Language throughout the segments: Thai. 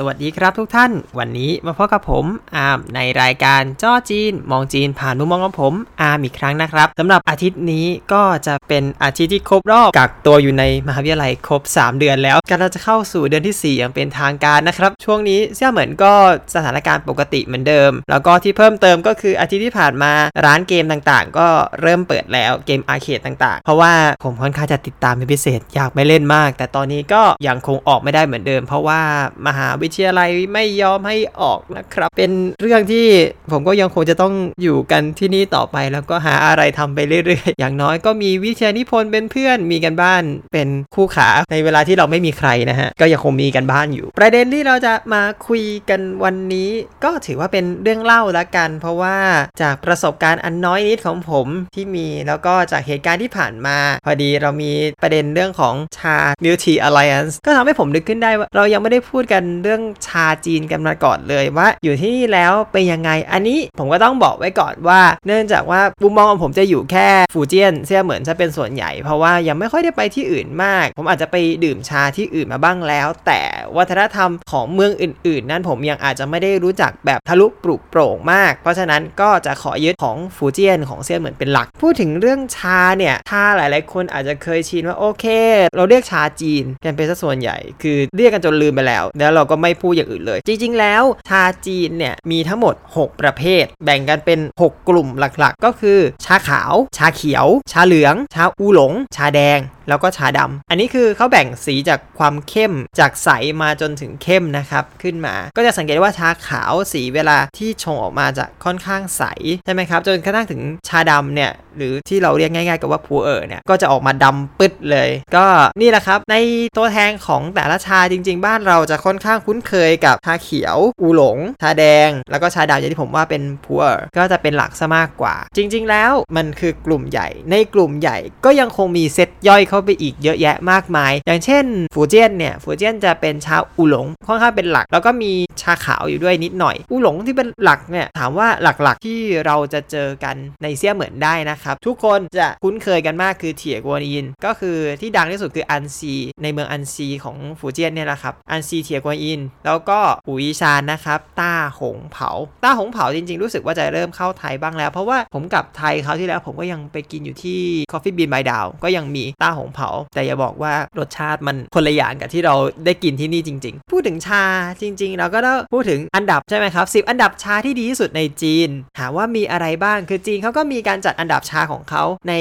สวัสดีครับทุกท่าน วันนี้มาพบกับผมอาร์มในรายการจ้อจีน มองจีนผ่านมุมมองของผมอาร์มอีกครั้งนะครับสำหรับอาทิตย์นี้ก็จะเป็นอาทิตย์ที่ครบรอบกักตัวอยู่ในมหาวิทยาลัยครบ 3 เดือนแล้วกำลังจะเข้าสู่เดือนที่ 4 อย่างเป็นทางการนะครับ ช่วงนี้เซี่ยเหมินก็สถานการณ์ปกติเหมือนเดิม แล้วก็ที่เพิ่มเติมก็คืออาทิตย์ที่ผ่านมาร้านเกมต่างๆ ก็เริ่มเปิดแล้วเกม arcade ต่างๆ เพราะว่าผมค่อนข้างจะติดตามเป็นพิเศษอยากไปเล่นมาก แต่ตอนนี้ก็ยังคงออกไม่ได้เหมือนเดิม เพราะว่ามหาวิทยาลัยไม่ยอมให้ออกนะครับ เป็นเรื่องที่ผมก็ยังคงจะต้องอยู่กันที่นี่ต่อไป แล้วก็หาอะไรทำไปเรื่อยๆ อย่างน้อยก็มีวิทยานิพนธ์เป็นเพื่อนมีกันบ้านเป็นคู่ขาในเวลาที่เราไม่มีใครนะฮะก็ยังคงมีกันบ้านอยู่ ประเด็นที่เราจะมาคุยกันวันนี้ก็ถือว่าเป็นเรื่องเล่าละกัน เพราะว่าจากประสบการณ์อันน้อยนิดของผมที่มีแล้วก็จากเหตุการณ์ที่ผ่านมา พอดีเรามีประเด็นเรื่องของชา Multi Alliance ก็ทำให้ผมนึกขึ้นได้ว่าเรายังไม่ได้พูดกันเรื่องชาจีนกันมาก่อนเลยว่า อยู่ที่นี่แล้วเป็นยังไง อันนี้ผมก็ต้องบอกไว้ก่อนว่า เนื่องจากว่ามุมมองของผมจะอยู่แค่ฟูเจียนเสียเหมือนจะเป็นส่วนใหญ่ เพราะว่ายังไม่ค่อยได้ไปที่อื่นมาก ผมอาจจะไปดื่มชาที่อื่นมาบ้างแล้ว แต่วัฒนธรรมของเมืองอื่น ๆ นั้นผมยังอาจจะไม่ได้รู้จักแบบทะลุปลุกโปร่งมาก เพราะฉะนั้นก็จะขอยึดของฟูเจียนของเซียนเหมือนเป็นหลัก พูดถึงเรื่องชาเนี่ยถ้าหลาย ๆ คนอาจจะเคยชินว่าโอเค เราเรียกชาจีนกันเป็นสัส่วนใหญ่ คือเรียกกันจนลืมไปแล้ว แล้วเราก็ไม่พูดอย่างอื่นเลย จริง ๆ แล้วชาจีนเนี่ยมีทั้งหมด 6 ประเภท แบ่งกันเป็น 6 กลุ่มหลักๆ ก็คือ ชาขาว ชาเขียว ชาเหลือง ชาอูหลง ชาแดงแล้วก็ชาดำอันนี้คือเขาแบ่งสีจากความเข้มจากใสมาจนถึงเข้มนะครับ ขึ้นมา ก็จะสังเกตว่าชาขาวสีเวลาที่ชงออกมาจะค่อนข้างใสใช่ไหมครับ จนกระทั่งถึงชาดำเนี่ยหรือที่เราเรียกง่ายๆกับว่าพูเออร์เนี่ยก็จะออกมาดำปึ๊ดเลย ก็นี่แหละครับ ในตัวแทนของแต่ละชาจริง ๆ บ้านเราจะค่อนข้างคุ้นเคยกับชาเขียว อูหลง ชาแดง แล้วก็ชาดำอย่างที่ผมว่าเป็นพูเออร์ก็จะเป็นหลักซะมากกว่า จริง ๆ แล้วมันคือกลุ่มใหญ่ ในกลุ่มใหญ่ก็ยังคงมีเซตย่อยเข้าไปอีกเยอะแยะมากมาย อย่างเช่นฟูเจียนเนี่ยฟูเจียนจะเป็นชาอูหลงค่อนข้างเป็นหลัก แล้วก็มีชาขาวอยู่ด้วยนิดหน่อย อูหลงที่เป็นหลักเนี่ยถามว่าหลักๆที่เราจะเจอกันในเซี่ยเหมินได้นะครับ ทุกคนจะคุ้นเคยกันมากคือเถี่ยกวนอิน ก็คือที่ดังที่สุดคืออันซี ในเมืองอันซีของฟูเจียนเนี่ยแหละครับอันซีเถี่ยกวนอินแล้วก็อู่อี๋ซานนะครับต้าหงเผา ต้าหงเผาจริงๆ รู้สึกว่าจะเริ่มเข้าไทยบ้างแล้ว เพราะว่าผมกลับไทยคราวที่แล้วผมก็ยังไปกินอยู่ที่ Coffee Bean by Dao ก็ยังมีต้าหงเผา แต่อยากบอกว่ารสชาติมันคนละอย่างกับที่เราได้กินที่นี่จริง ๆ พูดถึงชาจริง ๆ เราก็ต้องพูดถึงอันดับใช่ไหมครับ10 อันดับชาที่ดีที่สุดในจีน ถามว่ามีอะไรบ้างคือจีนเขาก็มีการจัดอันดับชาของเขาใน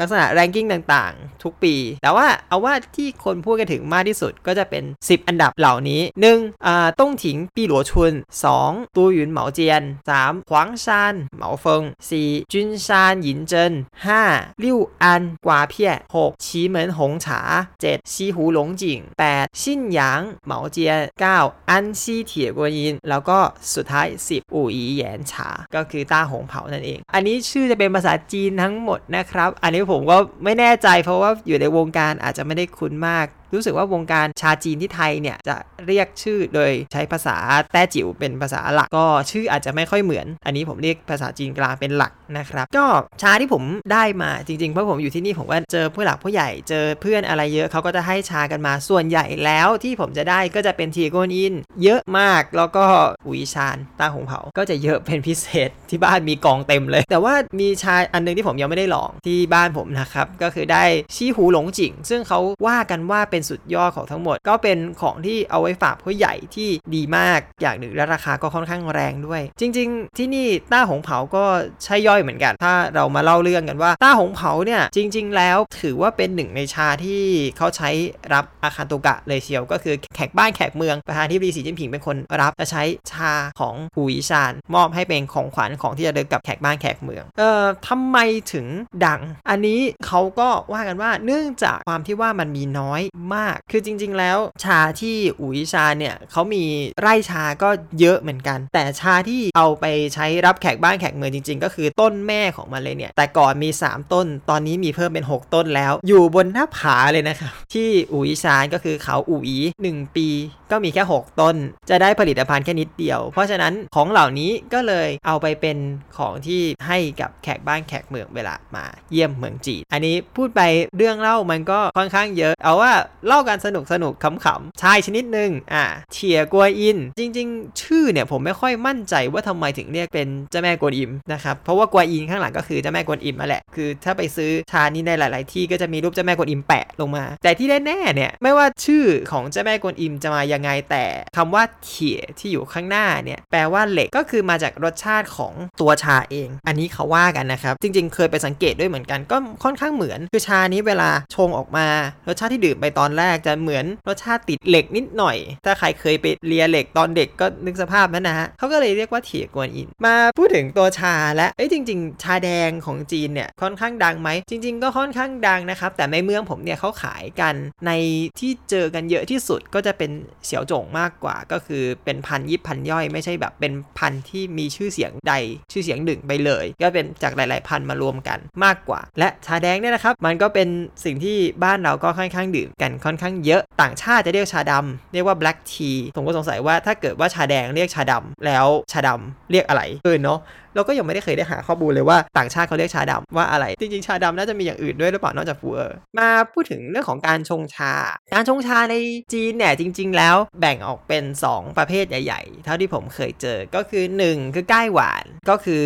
ลักษณะแรงกิ้งต่างๆ ทุกปี แต่ว่าเอาว่าที่คนพูดกันถึงมากที่สุดก็จะเป็น 10 อันดับเหล่านี้ 1. อ่าต้งถิงปีหลัวชุนสองตูหยุนเหมาเจียนสามหวางซานเหมาเฟิงสี่จุนซานหยินเจิน 5. ลิ่วอันกวาเพี้ย 6. ฉีเหมินหงฉา 7. ซีหูหลงจิง 8. ซินหยางเหมาเจียน 9. อันซีเถียกวนยิน แล้วก็สุดท้ายสิบอู่อีแยนฉา ก็คือต้าหงเผานั่นเอง อันนี้ชื่อจะเป็นภาษาจีนทั้งหมดนะครับ อันนี้ผมก็ไม่แน่ใจเพราะว่าอยู่ในวงการอาจจะไม่ได้คุ้นมาก รู้สึกว่าวงการชาจีนที่ไทยเนี่ยจะเรียกชื่อโดยใช้ภาษาแต้จิ๋วเป็นภาษาหลัก ก็ชื่ออาจจะไม่ค่อยเหมือน อันนี้ผมเรียกภาษาจีนกลางเป็นหลักนะครับก็ชาที่ผมได้มาจริงๆเพราะผมอยู่ที่นี่ผมก็เจอผู้หลักผู้ใหญ่เจอเพื่อนอะไรเยอะเขาก็จะให้ชากันมาส่วนใหญ่แล้วที่ผมจะได้ก็จะเป็นทีโกนอิน เยอะมากแล้วก็อุยชานต้าหงเผาก็จะเยอะเป็นพิเศษที่บ้านมีกองเต็มเลย แต่ว่ามีชาอันนึงที่ผมยังไม่ได้ลองที่บ้านผมนะครับก็คือได้ชี้หูหลงจิงซึ่งเขาว่ากันว่าเป็นสุดยอดของทั้งหมด ก็เป็นของที่เอาไว้ฝากผู้ใหญ่ที่ดีมากอย่างหนึ่งและราคาก็ค่อนข้างแรงด้วย จริง ๆ ที่นี่ต้าหงเผาก็ใช่ย่อยเหมือนกัน ถ้าเรามาเล่าเรื่องกันว่าต้าหงเผาเนี่ยจริง ๆ แล้วถือว่าเป็นหนึ่งในชาที่เขาใช้รับอาคารตุกะเลยเชียว ก็คือแขกบ้านแขกเมืองประธานที่ปรีสีจิ้นผิงเป็นคนรับจะใช้ชาของหูอีชานมอบให้เป็นของขวัญของที่จะเดินกับแขกบ้านแขกเมือง เอ่อทำไมถึงดัง อันนี้เขาก็ว่ากันว่าเนื่องจากความที่ว่ามันมีน้อยมาก คือจริง ๆ แล้วชาที่อุ๋ยชาเนี่ยเขามีไร่ชาก็เยอะเหมือนกัน แต่ชาที่เอาไปใช้รับแขกบ้านแขกเมืองจริง ๆ ก็คือต้นแม่ของมันเลยเนี่ย แต่ก่อนมี 3 ต้น ตอนนี้มีเพิ่มเป็น 6 ต้นแล้ว อยู่บนหน้าผาเลยนะครับ ที่อุ๋ยชานก็คือเขาอุ๋ย1 ปี ก็มีแค่ 6 ต้น จะได้ผลิตภัณฑ์แค่นิดเดียว เพราะฉะนั้นของเหล่านี้ก็เลยเอาไปเป็นของที่ให้กับแขกบ้านแขกเมืองเวลามาเยี่ยมเมืองจีน อันนี้พูดไปเรื่องเล่ามันก็ค่อนข้างเยอะ เอาว่า เล่ากันสนุกสนุกขำๆชายชนิดหนึ่งอ่าเทียกัวอิน จริง ๆ ชื่อเนี่ยผมไม่ค่อยมั่นใจว่าทำไมถึงเรียกเป็นเจ้าแม่กวนอิมนะครับเพราะว่ากัวอินข้างหลังก็คือเจ้าแม่กวนอิมมาแหละคือ ถ้าไปซื้อชานี้ในหลาย ๆ ที่ก็จะมีรูปเจ้าแม่กวนอิมแปะลงมา แต่ที่แน่ๆเนี่ยไม่ว่าชื่อของเจ้าแม่กวนอิมจะมายังไงแต่คำว่าเทียที่อยู่ข้างหน้าเนี่ยแปลว่าเหล็กก็คือมาจากรสชาติของตัวชาเอง อันนี้เขาว่ากันนะครับจริง ๆ เคยไปสังเกตด้วยเหมือนกันก็ค่อนข้างเหมือน คือชานี้เวลาชงออกมารสชาติที่ดื่มไปตอนแรกจะเหมือนรสชาติติดเหล็กนิดหน่อย ถ้าใครเคยไปเลียเหล็กตอนเด็กก็นึกสภาพนั้นนะฮะเขาก็เลยเรียกว่าเถียกวนอิน มาพูดถึงตัวชาและเอ้ยจริง ๆ ชาแดงของจีนเนี่ยค่อนข้างดังไหมจริง ๆ ก็ค่อนข้างดังนะครับแต่ในเมืองผมเนี่ยเขาขายกันในที่เจอกันเยอะที่สุดก็จะเป็นเสี่ยวจงมากกว่า ก็คือเป็นพันยิบพันย่อยไม่ใช่แบบเป็นพันที่มีชื่อเสียงใดชื่อเสียงหนึ่งไปเลย ก็เป็นจากหลาย ๆ พันมารวมกันมากกว่า และชาแดงเนี่ยนะครับมันก็เป็นสิ่งที่บ้านเราก็ค่อนข้างดื่มกันค่อนข้างเยอะ ต่างชาติจะเรียกชาดำเรียกว่า black tea ผมก็สงสัยว่าถ้าเกิดว่าชาแดงเรียกชาดำแล้วชาดำเรียกอะไรเออเนาะเราก็ยังไม่ได้เคยได้หาข้อมูลเลยว่าต่างชาติเขาเรียกชาดำว่าอะไร จริงๆ ชาดำน่าจะมีอย่างอื่นด้วยหรือเปล่านอกจากฟูเออร์มาพูดถึงเรื่องของการชงชา การชงชาในจีนเนี่ยจริง ๆ แล้วแบ่งออกเป็น 2 ประเภทใหญ่ ๆ เท่าที่ผมเคยเจอก็คือ 1 คือก้ายหวานก็คือ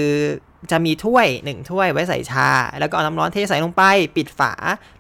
จะมีถ้วย 1 ถ้วยไว้ใส่ชา แล้วก็เอาน้ำร้อนเทใส่ลงไป ปิดฝา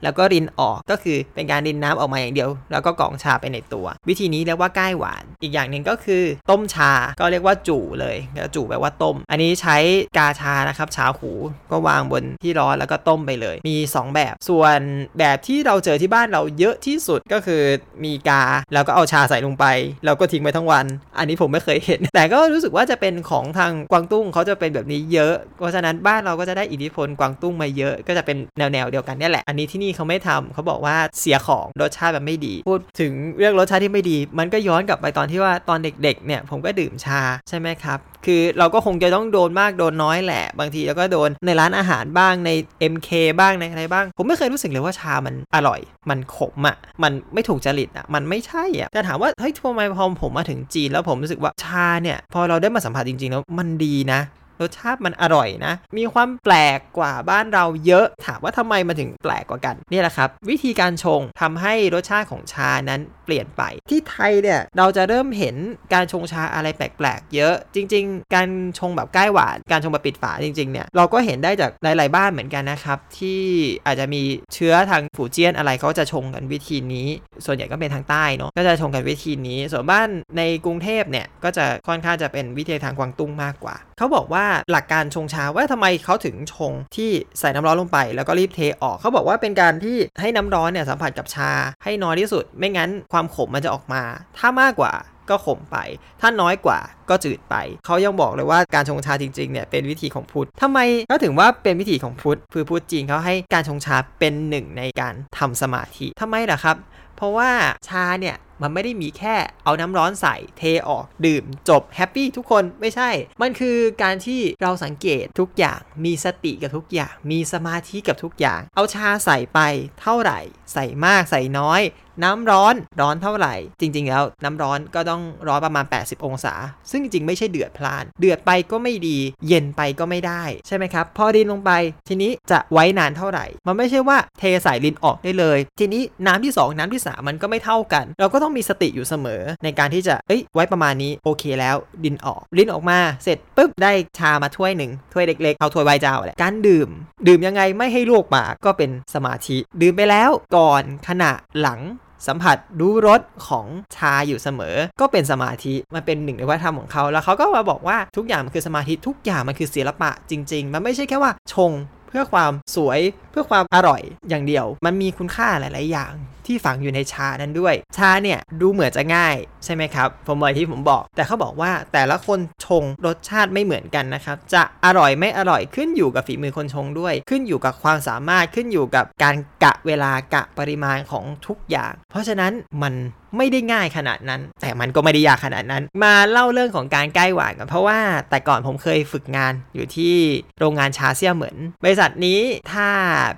แล้วก็รินออกก็คือเป็นการรินน้ำออกมาอย่างเดียว แล้วก็กรองชาไปในตัว วิธีนี้เรียกว่าก้ายหวาน อีกอย่างหนึ่งก็คือต้มชาก็เรียกว่าจู่เลยจู่แปลว่าต้ม อันนี้ใช้กาชานะครับชาหูก็วางบนที่ร้อนแล้วก็ต้มไปเลย มี 2 แบบ ส่วนแบบที่เราเจอที่บ้านเราเยอะที่สุดก็คือมีกาแล้วก็เอาชาใส่ลงไป แล้วก็ทิ้งไปทั้งวัน อันนี้ผมไม่เคยเห็น แต่ก็รู้สึกว่าจะเป็นของทางกวางตุ้งเขาจะเป็นแบบนี้เยอะเพราะฉะนั้นบ้านเราก็จะได้อิทธิพลกวางตุ้งมาเยอะ ก็จะเป็นแนวๆเดียวกันนี่แหละ อันนี้ที่นี่เขาไม่ทำเขาบอกว่าเสียของรสชาติแบบไม่ดี พูดถึงเรื่องรสชาติที่ไม่ดี มันก็ย้อนกลับไปตอนที่ว่าตอนเด็กๆเนี่ยผมก็ดื่มชาใช่ไหมครับคือเราก็คงจะต้องโดนมากโดนน้อยแหละ บางทีแล้วก็โดนในร้านอาหารบ้างใน MK บ้างในอะไรบ้าง ผมไม่เคยรู้สึกเลยว่าชามันอร่อย มันขมอะ่ะ มันไม่ถูกจริตอะ่ะ มันไม่ใช่อะ่ะแต่ถามว่าเฮ้ยทำไมพอผมมาถึงจีนแล้วผมรู้สึกว่าชาเนี่ย พอเราได้มาสัมผัสจริงๆแล้วมันดีนะ รสชาติมันอร่อยนะ มีความแปลกกว่าบ้านเราเยอะ ถามว่าทำไมมันถึงแปลกกว่ากันนี่แหละครับ วิธีการชงทำให้รสชาติของชานั้นเปลี่ยนไป ที่ไทยเนี่ยเราจะเริ่มเห็นการชงชาอะไรแปลกๆ เยอะ จริง ๆ การชงแบบใกล้หวาน การชงแบบปิดฝาจริงๆเนี่ยเราก็เห็นได้จากหลายๆบ้านเหมือนกันนะครับที่อาจจะมีเชื้อทางฝูเจี้ยนอะไรเขาจะชงกันวิธีนี้ ส่วนใหญ่ก็เป็นทางใต้เนาะก็จะชงกันวิธีนี้ ส่วนบ้านในกรุงเทพเนี่ยก็จะค่อนข้างจะเป็นวิธีทางกวางตุ้งมากกว่า เขาบอกว่าหลักการชงชาว่าทำไมเขาถึงชงที่ใส่น้ำร้อนลงไป แล้วก็รีบเทออกเขาบอกว่าเป็นการที่ให้น้ำร้อนเนี่ยสัมผัสกับชาให้น้อยที่สุด ไม่งั้นความขมมันจะออกมา ถ้ามากกว่าก็ขมไป ถ้าน้อยกว่าก็จืดไป เขายังบอกเลยว่าการชงชาจริงๆเนี่ยเป็นวิธีของพุทธทำไมก็ถึงว่าเป็นวิธีของพุทธคือพุทธจีนเขาให้การชงชาเป็นหนึ่งในการทำสมาธิทำไมล่ะครับ เพราะว่าชาเนี่ย มันไม่ได้มีแค่เอาน้ำร้อนใส่เทออกดื่มจบ happy ทุกคนไม่ใช่ มันคือการที่เราสังเกตทุกอย่างมีสติกับทุกอย่าง มีสมาธิกับทุกอย่าง เอาชาใส่ไปเท่าไหร่ ใส่มากใส่น้อย น้ำร้อนร้อนเท่าไหร่ จริง ๆ แล้วน้ำร้อนก็ต้องร้อนประมาณ 80 องศา ซึ่งจริง ๆ ไม่ใช่เดือดพล่าน เดือดไปก็ไม่ดี เย็นไปก็ไม่ได้ใช่ไหมครับ พอดินลงไป ทีนี้จะไว้นานเท่าไหร่ มันไม่ใช่ว่าเทใส่ลินออกได้เลย ทีนี้น้ำที่ 2 น้ำที่ 3 มันก็ไม่เท่ากัน เราก็ต้องมีสติอยู่เสมอ ในการที่จะเอ้ยไว้ประมาณนี้โอเคแล้ว ดินออกดินออกมาเสร็จปุ๊บได้ชามาถ้วยหนึ่งถ้วยเล็กๆเอาถ้วยใบเจ้าแหละการดื่ม ดื่มยังไงไม่ให้ลวกปากก็เป็นสมาธิ ดื่มไปแล้วก่อนขณะหลัง สัมผัสรู้รสของชาอยู่เสมอ ก็เป็นสมาธิมันเป็นหนึ่งในวัฒนธรรมของเขา แล้วเขาก็มาบอกว่าทุกอย่างมันคือสมาธิทุกอย่างมันคือศิลปะจริง ๆ มันไม่ใช่แค่ว่าชงเพื่อความสวย พื่อความอร่อยอย่างเดียว มันมีคุณค่าหลาย ๆ อย่างที่ฝังอยู่ในชานั้นด้วย ชาเนี่ยดูเหมือนจะง่ายใช่ไหมครับผมบอกที่ผมบอก แต่เขาบอกว่าแต่ละคนชงรสชาติไม่เหมือนกันนะครับ จะอร่อยไม่อร่อยขึ้นอยู่กับฝีมือคนชงด้วย ขึ้นอยู่กับความสามารถขึ้นอยู่กับการกะเวลากะปริมาณของทุกอย่าง เพราะฉะนั้นมันไม่ได้ง่ายขนาดนั้น แต่มันก็ไม่ได้ยากขนาดนั้น มาเล่าเรื่องของการใกล้หวานกันเพราะว่าแต่ก่อนผมเคยฝึกงานอยู่ที่โรงงานชาเซียเหมือน บริษัทนี้ถ้า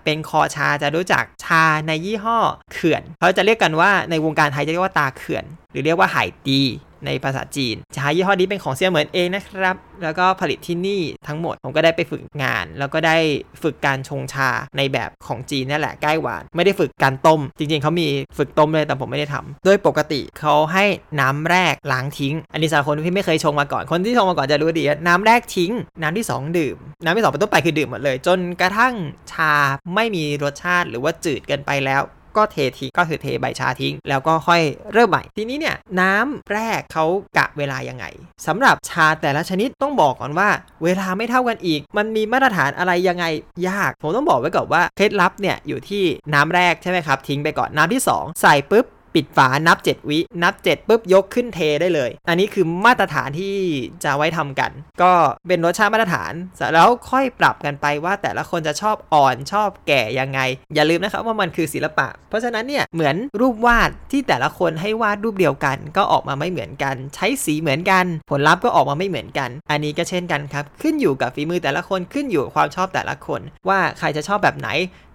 เป็นคอชาจะรู้จักชาในยี่ห้อเขื่อนเขาจะเรียกกันว่าในวงการไทยจะเรียกว่าตาเขื่อน หรือเรียกว่าไหตีในภาษาจีนชายี่ห้อนี้เป็นของเซียเหมือนเองนะครับ แล้วก็ผลิตที่นี่ทั้งหมด ผมก็ได้ไปฝึกงาน แล้วก็ได้ฝึกการชงชาในแบบของจีนนั่นแหละใกล้หวาน ไม่ได้ฝึกการต้ม จริงๆ เขามีฝึกต้มเลยแต่ผมไม่ได้ทำโดยปกติเขาให้น้ำแรกล้างทิ้ง อันนี้สำหรับคนที่ไม่เคยชงมาก่อน คนที่ชงมาก่อนจะรู้ดี น้ำแรกทิ้ง น้ำที่ 2 ดื่ม น้ำที่2เป็นต้นไปคือดื่มหมดเลย จนกระทั่งชาไม่มีรสชาติหรือว่าจืดเกินไปแล้ว ก็เททิ้งก็คือเทใบชาทิ้ง แล้วก็ค่อยเริ่มใหม่ ทีนี้เนี่ยน้ำแรกเขากะเวลายังไงสำหรับชาแต่ละชนิดต้องบอกก่อนว่า เวลาไม่เท่ากันอีก มันมีมาตรฐานอะไรยังไงยาก ผมต้องบอกไว้ก่อนว่าเคล็ดลับเนี่ยอยู่ที่น้ำแรกใช่ไหมครับทิ้งไปก่อนน้ำที่ 2 ใส่ปุ๊บ ปิดฝานับ 7 วิ นับ 7ปุ๊บยกขึ้นเทได้เลย อันนี้คือมาตรฐานที่จะไว้ทำกัน ก็เป็นรสชาติมาตรฐาน แล้วค่อยปรับกันไปว่าแต่ละคนจะชอบอ่อนชอบแก่ยังไง อย่าลืมนะครับว่ามันคือศิลปะ เพราะฉะนั้นเนี่ยเหมือนรูปวาดที่แต่ละคนให้วาดรูปเดียวกัน ก็ออกมาไม่เหมือนกัน ใช้สีเหมือนกัน ผลลัพธ์ก็ออกมาไม่เหมือนกัน อันนี้ก็เช่นกันครับ ขึ้นอยู่กับฝีมือแต่ละคนขึ้นอยู่ความชอบแต่ละคน ว่าใครจะชอบแบบไหน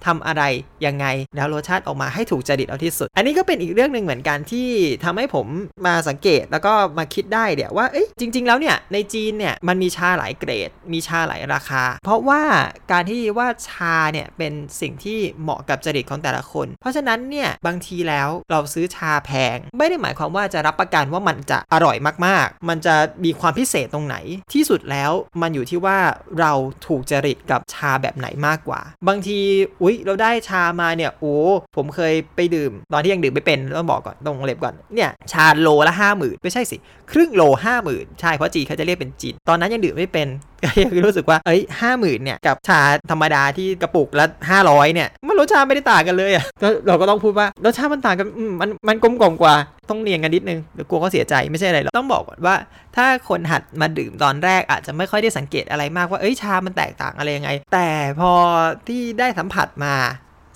ทำอะไรยังไงแล้วรสชาติออกมาให้ถูกจริตเอาที่สุด อันนี้ก็เป็นอีกเรื่องื่องหนึ่งเหมือนกันที่ทำให้ผมมาสังเกตแล้วก็มาคิดได้เดี๋ยวว่าเอ้ยจริง ๆ แล้วเนี่ยในจีนเนี่ยมันมีชาหลายเกรด มีชาหลายราคา เพราะว่าการที่ว่าชาเนี่ยเป็นสิ่งที่เหมาะกับจริตของแต่ละคน เพราะฉะนั้นเนี่ยบางทีแล้วเราซื้อชาแพง ไม่ได้หมายความว่าจะรับประกันว่ามันจะอร่อยมากๆ มันจะมีความพิเศษตรงไหน ที่สุดแล้วมันอยู่ที่ว่าเราถูกจริตกับชาแบบไหนมากกว่า บางทีอุ๊ยเราได้ชามาเนี่ยโอ้ผมเคยไปดื่ม ตอนที่ยังดื่มไม่เป็นต้องบอกก่อนต้องเล็บก่อนเนี่ยชาโลละห้าหมื่นไม่ใช่สิ ครึ่งโลห้าหมื่นใช่เพราะจีนเขาจะเรียกเป็นจีนตอนนั้นยังดื่มไม่เป็นก็ยังรู้สึกว่าเอ้ยห้าหมื่นเนี่ยกับชาธรรมดาที่กระปุกละห้าร้อยเนี่ยมันรสชาติไม่ได้ต่างกันเลยอะก็เราก็ต้องพูดว่ารสชาติมันต่างกันมันมันกลมกล่อมกว่าต้องเนียงกันนิดนึงเดี๋ยวกลัวเขาเสียใจไม่ใช่อะไรหรอกต้องบอกว่า ถ้าคนหัดมาดื่มตอนแรกอาจจะไม่ค่อยได้สังเกตอะไรมากว่าเอ้ยชามันแตกต่างอะไรยังไง แต่พอที่ได้สัมผัสมา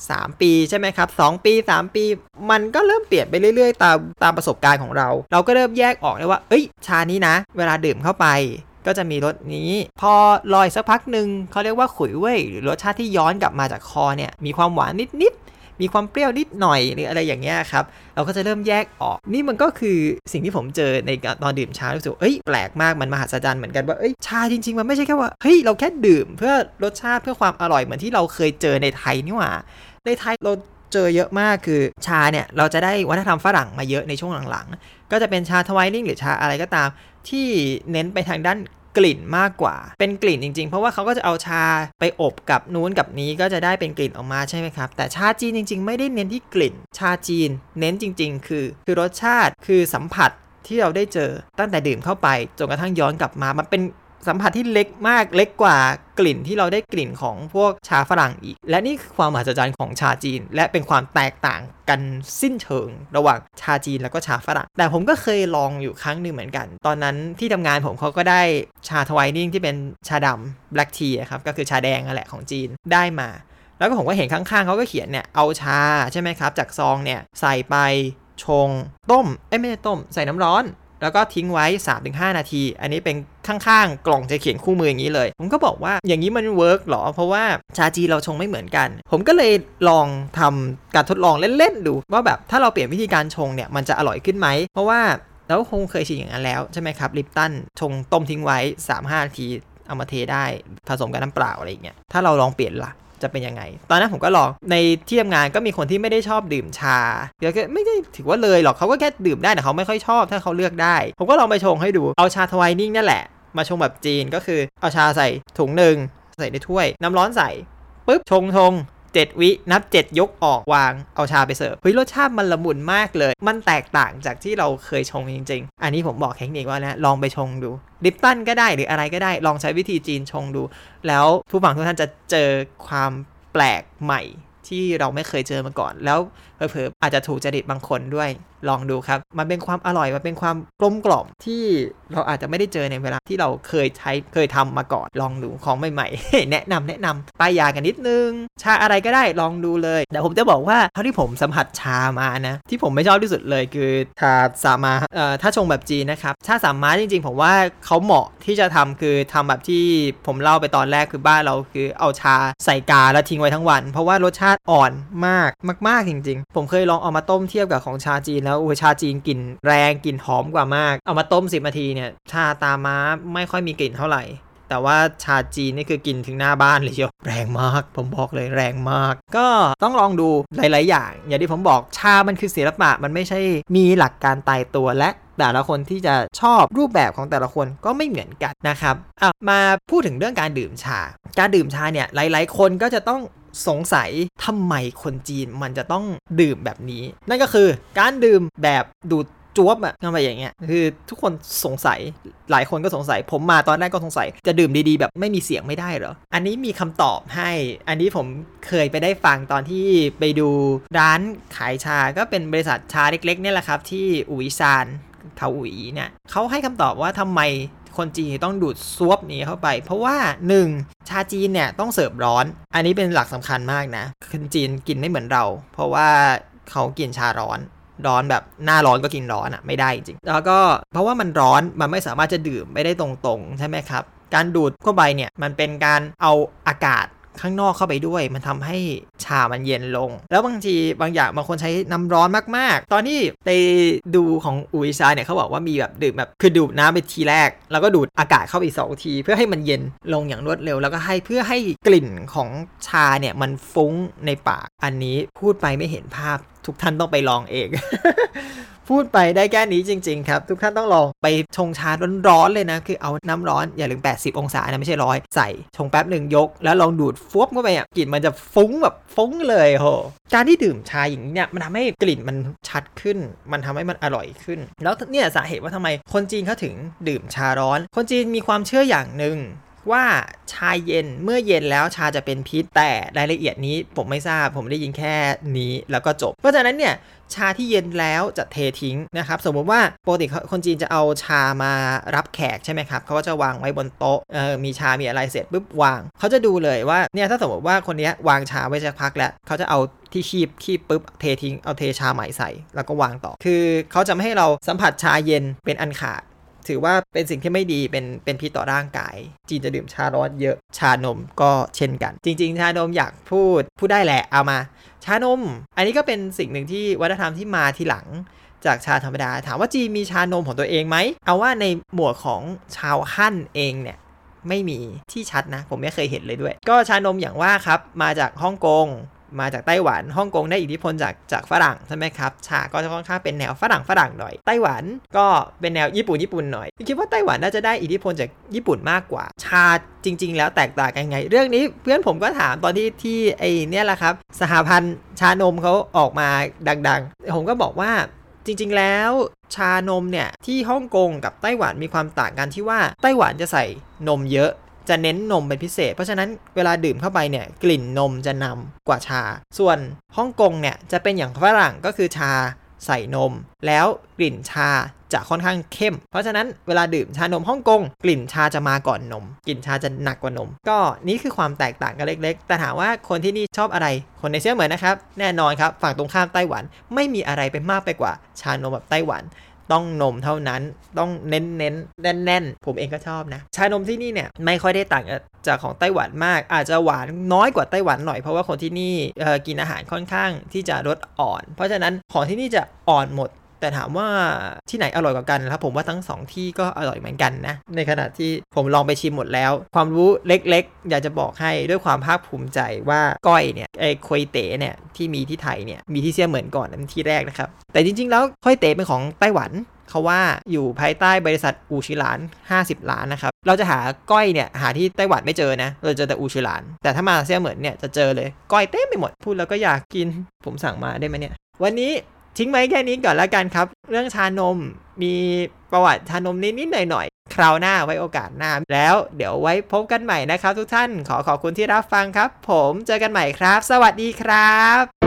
3 ปีใช่ไหมครับ2ปี 3 ปี มันก็เริ่มเปลี่ยนไปเรื่อยๆ ตามตามประสบการณ์ของเรา เราก็เริ่มแยกออกได้ว่า เอ้ย ชานี้นะ เวลาดื่มเข้าไปก็จะมีรสนี้ พอลอยสักพักหนึ่งเขาเรียกว่าขุยเว่ยหรือรสชาติที่ย้อนกลับมาจากคอเนี่ยมีความหวานนิดๆมีความเปรี้ยวนิดหน่อยหรืออะไรอย่างเงี้ยครับ เราก็จะเริ่มแยกออก นี่มันก็คือสิ่งที่ผมเจอในตอนดื่มชารู้สึกเอ้ยแปลกมากมันมหัศจรรย์เหมือนกันว่าเอ้ยชาจริงๆ มันไม่ใช่แค่ว่าเฮ้ยเราแค่ดื่มเพื่อรสชาติเพื่อความอร่อยเหมือนที่เราเคยเจอในไทยนี่หว่า ในไทยเราเจอเยอะมากคือชาเนี่ย เราจะได้วัฒนธรรมฝรั่งมาเยอะในช่วงหลังๆ ก็จะเป็นชาทวายนิ่งหรือชาอะไรก็ตาม ที่เน้นไปทางด้านกลิ่นมากกว่า เป็นกลิ่นจริงๆ เพราะว่าเขาก็จะเอาชาไปอบกับนู้นกับนี้ก็จะได้เป็นกลิ่นออกมาใช่ไหมครับ แต่ชาจีนจริง ๆ ไม่ได้เน้นที่กลิ่น ชาจีน เน้นจริง ๆ คือ คือรสชาติคือสัมผัสที่เราได้เจอตั้งแต่ดื่มเข้าไปจนกระทั่งย้อนกลับมา มันเป็น สัมผัสที่เล็กมากเล็กกว่ากลิ่นที่เราได้กลิ่นของพวกชาฝรั่งอีก และนี่คือความมหัศจรรย์ของชาจีน และเป็นความแตกต่างกันสิ้นเชิง ระหว่างชาจีนแล้วก็ชาฝรั่ง แต่ผมก็เคยลองอยู่ครั้งหนึ่งเหมือนกัน ตอนนั้นที่ทำงานผมเขาก็ได้ชาทวายนิ่งที่เป็นชาดำ black tea ครับก็คือชาแดงนั่นแหละของจีนได้มาแล้วก็ผมก็เห็นข้างๆเขาก็เขียนเนี่ยเอาชาใช่ไหมครับ จากซองเนี่ยใส่ไปชง ต้มเอ้ไม่ใช่ต้ม ใส่น้ำร้อน แล้วก็ทิ้งไว้ 3-5 นาที อันนี้เป็นข้างๆ กล่องจะเขียนคู่มืออย่างนี้เลย ผมก็บอกว่าอย่างนี้มันเวิร์กหรอ เพราะว่าชาจีเราชงไม่เหมือนกัน ผมก็เลยลองทำการทดลองเล่นๆดู ว่าแบบถ้าเราเปลี่ยนวิธีการชงเนี่ยมันจะอร่อยขึ้นไหม เพราะว่าเราคงเคยชินอย่างนั้นแล้วใช่ไหมครับ Lipton ชงต้มทิ้งไว้ 3-5 นาทีเอามาเทได้ผสมกับน้ำเปล่าอะไรอย่างเงี้ยถ้าเราลองเปลี่ยนล่ะ จะเป็นยังไง ตอนนั้นผมก็ลองในที่ทำงานก็มีคนที่ไม่ได้ชอบดื่มชาเดี๋ยวก็ไม่ได้ถือว่าเลยหรอกเขาก็แค่ดื่มได้แต่เขาไม่ค่อยชอบถ้าเขาเลือกได้ ผมก็ลองไปชงให้ดูเอาชา Twinings นั่นแหละมาชงแบบจีนก็คือเอาชาใส่ถุงหนึ่งใส่ในถ้วย น้ำร้อนใส่ปุ๊บชงชง เจ็ดวินับ 7 ยกออกวางเอาชาไปเสิร์ฟเฮ้ยรสชาติมันละมุนมากเลย มันแตกต่างจากที่เราเคยชงจริง ๆ อันนี้ผมบอกเทคนิคว่านะลองไปชงดูลิปตันก็ได้หรืออะไรก็ได้ลองใช้วิธีจีนชงดู แล้วผู้ฟังทุกท่านจะเจอความแปลกใหม่ที่เราไม่เคยเจอมาก่อนแล้ว เผลอๆอาจจะถูกจริตบางคนด้วยลองดูครับ มันเป็นความอร่อย มันเป็นความกลมกล่อมที่เราอาจจะไม่ได้เจอในเวลาที่เราเคยใช้เคยทำมาก่อนลองดูของใหม่ๆ แนะนำแนะนำป้ายยากันนิดนึง ชาอะไรก็ได้ลองดูเลย แต่ผมจะบอกว่าเท่าที่ผมสัมผัสชามานะ ที่ผมไม่ชอบที่สุดเลยคือชาสามาเอ่อถ้าชงแบบจีนนะครับชาสามาจริงๆ ผมว่าเขาเหมาะที่จะทำคือทำแบบที่ผมเล่าไปตอนแรกคือบ้านเราคือเอาชาใส่กาแล้วทิ้งไว้ทั้งวัน เพราะว่ารสชาติอ่อนมากมาก ๆจริงผมเคยลองเอามาต้มเทียบกับของชาจีนแล้วโอ้ยชาจีนกลิ่นแรงกลิ่นหอมกว่ามาก เอามาต้ม 10นาทีเนี่ยชาตาม้าไม่ค่อยมีกลิ่นเท่าไหร่ แต่ว่าชาจีนนี่คือกินถึงหน้าบ้านเลยเชียวแรงมาก ผมบอกเลยแรงมาก ก็ต้องลองดูหลาย ๆ อย่าง อย่างที่ผมบอกชามันคือศิลปะมันไม่ใช่มีหลักการตายตัวและแต่ละคนที่จะชอบรูปแบบของแต่ละคนก็ไม่เหมือนกันนะครับอะมาพูดถึงเรื่องการดื่มชา การดื่มชาเนี่ยหลาย ๆ คนก็จะต้อง สงสัยทำไมคนจีนมันจะต้องดื่มแบบนี้ นั่นก็คือการดื่มแบบดูดจวบอะทำไมอย่างเงี้ยคือทุกคนสงสัยหลายคนก็สงสัย ผมมาตอนแรกก็สงสัย จะดื่มดีๆ แบบไม่มีเสียงไม่ได้เหรอ อันนี้มีคำตอบให้ อันนี้ผมเคยไปได้ฟังตอนที่ไปดูร้านขายชาก็เป็นบริษัทชาเล็กๆเนี่ยแหละครับ ที่อุยซานเขาอุยเนี่ยเขาให้คำตอบว่าทำไม คนจีนต้องดูดซวบนี้เข้าไป เพราะว่า 1. ชาจีนเนี่ยต้องเสิร์ฟร้อน อันนี้เป็นหลักสำคัญมากนะคนจีนกินไม่เหมือนเรา เพราะว่าเขากินชาร้อนร้อนแบบหน้าร้อนก็กินร้อนอะ่ะไม่ได้จริง แล้วก็เพราะว่ามันร้อนมันไม่สามารถจะดื่มไม่ได้ตรงๆ ใช่ไหมครับ การดูดเข้าไปเนี่ยมันเป็นการเอาอากาศ ข้างนอกเข้าไปด้วย มันทำให้ชามันเย็นลง แล้วบางทีบางอย่างบางคนใช้น้ำร้อนมากๆ ตอนที่ไปดูของอุยชาเนี่ยเขาบอกว่ามีแบบดื่มแบบคือดูดน้ำไปทีแรก แล้วก็ดูดอากาศเข้าไปสองที เพื่อให้มันเย็นลงอย่างรวดเร็ว แล้วก็ให้เพื่อให้กลิ่นของชาเนี่ยมันฟุ้งในปากอันนี้พูดไปไม่เห็นภาพทุกท่านต้องไปลองเอง พูดไปได้แค่นี้จริง ๆ ครับ ทุกท่านต้องลองไปชงชาร้อนๆเลยนะ คือเอาน้ำร้อนอย่าลืม 80 องศานะ ไม่ใช่ร้อยใส่ ชงแป๊บหนึ่งยก แล้วลองดูดฟวบเข้าไปอะกลิ่นมันจะฟุ้งแบบฟุ้งเลยโหการที่ดื่มชาอย่างนี้เนี่ยมันทำให้กลิ่นมันชัดขึ้น มันทำให้มันอร่อยขึ้น แล้วเนี่ยสาเหตุว่าทำไมคนจีนเขาถึงดื่มชาร้อน คนจีนมีความเชื่ออย่างหนึ่ง ว่าชาเย็นเมื่อเย็นแล้วชาจะเป็นพิษ แต่รายละเอียดนี้ผมไม่ทราบ ผมได้ยินแค่นี้แล้วก็จบ เพราะฉะนั้นเนี่ยชาที่เย็นแล้วจะเททิ้งนะครับ สมมติว่าปกติคนจีนจะเอาชามารับแขกใช่ไหมครับเขาก็จะวางไว้บนโต๊ะเออมีชามีอะไรเสร็จปุ๊บวางเขาจะดูเลยว่าเนี่ยถ้าสมมติว่าคนนี้วางชาไว้สักพักแล้วเขาจะเอาที่คีบคีบปุ๊บเททิ้งเอาเทชาใหม่ใส่ แล้วก็วางต่อ คือเขาจะไม่ให้เราสัมผัสชาเย็นเป็นอันขาด ถือว่าเป็นสิ่งที่ไม่ดีเป็นเป็นพิษต่อร่างกาย จีนจะดื่มชาร้อนเยอะชานมก็เช่นกัน จริง ๆ ชานมอยากพูดพูดได้แหละเอามา ชานม อันนี้ก็เป็นสิ่งหนึ่งที่วัฒนธรรมที่มาทีหลังจากชาธรรมดา ถามว่าจีนมีชานมของตัวเองไหม เอาว่าในหมวดของชาวฮั่นเองเนี่ยไม่มีที่ชัดนะ ผมไม่เคยเห็นเลยด้วย ก็ชานมอย่างว่าครับ มาจากฮ่องกง มาจากไต้หวันฮ่องกงได้อิทธิพลจากจากฝรั่งใช่ไหมครับชาก็จะค่อนข้างเป็นแนวฝรั่งฝรั่งหน่อย ไต้หวันก็เป็นแนวญี่ปุ่นญี่ปุ่นหน่อยคิดว่าไต้หวันน่าจะได้อิทธิพลจากญี่ปุ่นมากกว่า ชาจริง ๆ แล้วแตกต่างกันไง เรื่องนี้เพื่อนผมก็ถามตอนที่ที่ไอเนี่ยแหละครับ สหพันธ์ชานมเขาออกมาดัง ๆ ผมก็บอกว่าจริง ๆ แล้วชานมเนี่ยที่ฮ่องกงกับไต้หวันมีความต่างกันที่ว่าไต้หวันจะใส่นมเยอะ จะเน้นนมเป็นพิเศษ เพราะฉะนั้นเวลาดื่มเข้าไปเนี่ยกลิ่นนมจะนำกว่าชา ส่วนฮ่องกงเนี่ยจะเป็นอย่างฝรั่งก็คือชาใส่นม แล้วกลิ่นชาจะค่อนข้างเข้ม เพราะฉะนั้นเวลาดื่มชานมฮ่องกงกลิ่นชาจะมาก่อนนม กลิ่นชาจะหนักกว่านม ก็นี่คือความแตกต่างกันเล็ก ๆ แต่ถามว่าคนที่นี่ชอบอะไร คนในเชื้อเหมือนนะครับ แน่นอนครับฝั่งตรงข้ามไต้หวันไม่มีอะไรเป็นมากไปกว่าชานมแบบไต้หวัน ต้องนมเท่านั้นต้องเน้นเน้นแน่นแน่นๆผมเองก็ชอบนะ ชานมที่นี่เนี่ยไม่ค่อยได้ต่างจากของไต้หวันมาก อาจจะหวานน้อยกว่าไต้หวันหน่อยเพราะว่าคนที่นี่กินอาหารค่อนข้างที่จะรสอ่อน เพราะฉะนั้นของที่นี่จะอ่อนหมด แต่ถามว่าที่ไหนอร่อยกว่ากันครับผมว่าทั้งสองที่ก็อร่อยเหมือนกันนะ ในขณะที่ผมลองไปชิมหมดแล้ว ความรู้เล็กๆ อยากจะบอกให้ด้วยความภาคภูมิใจว่าก้อยเนี่ยไอ้ควยเต๋เนี่ยที่มีที่ไทยเนี่ยมีที่เซี่ยเหมือนก่อนนั่นที่แรกนะครับ แต่จริงๆ แล้วควยเต๋เป็นของไต้หวันเขาว่าอยู่ภายใต้บริษัทอูชิหลาน 50 ล้านนะครับ เราจะหาก้อยเนี่ยหาที่ไต้หวันไม่เจอนะ เราเจอแต่อูชิหลาน แต่ถ้ามาเซี่ยเหมือนเนี่ยจะเจอเลย ก้อยเต็มไปหมด พูดแล้วก็อยากกิน ผมสั่งมาได้ไหมเนี่ย วันนี้ ทิ้งไว้แค่นี้ก่อนแล้วกันครับ เรื่องชานมมีประวัติชานมนิดๆหน่อยๆคราวหน้าไว้โอกาสหน้า แล้วเดี๋ยวไว้พบกันใหม่นะครับ ทุกท่านขอขอบคุณที่รับฟังครับ ผมเจอกันใหม่ครับ สวัสดีครับ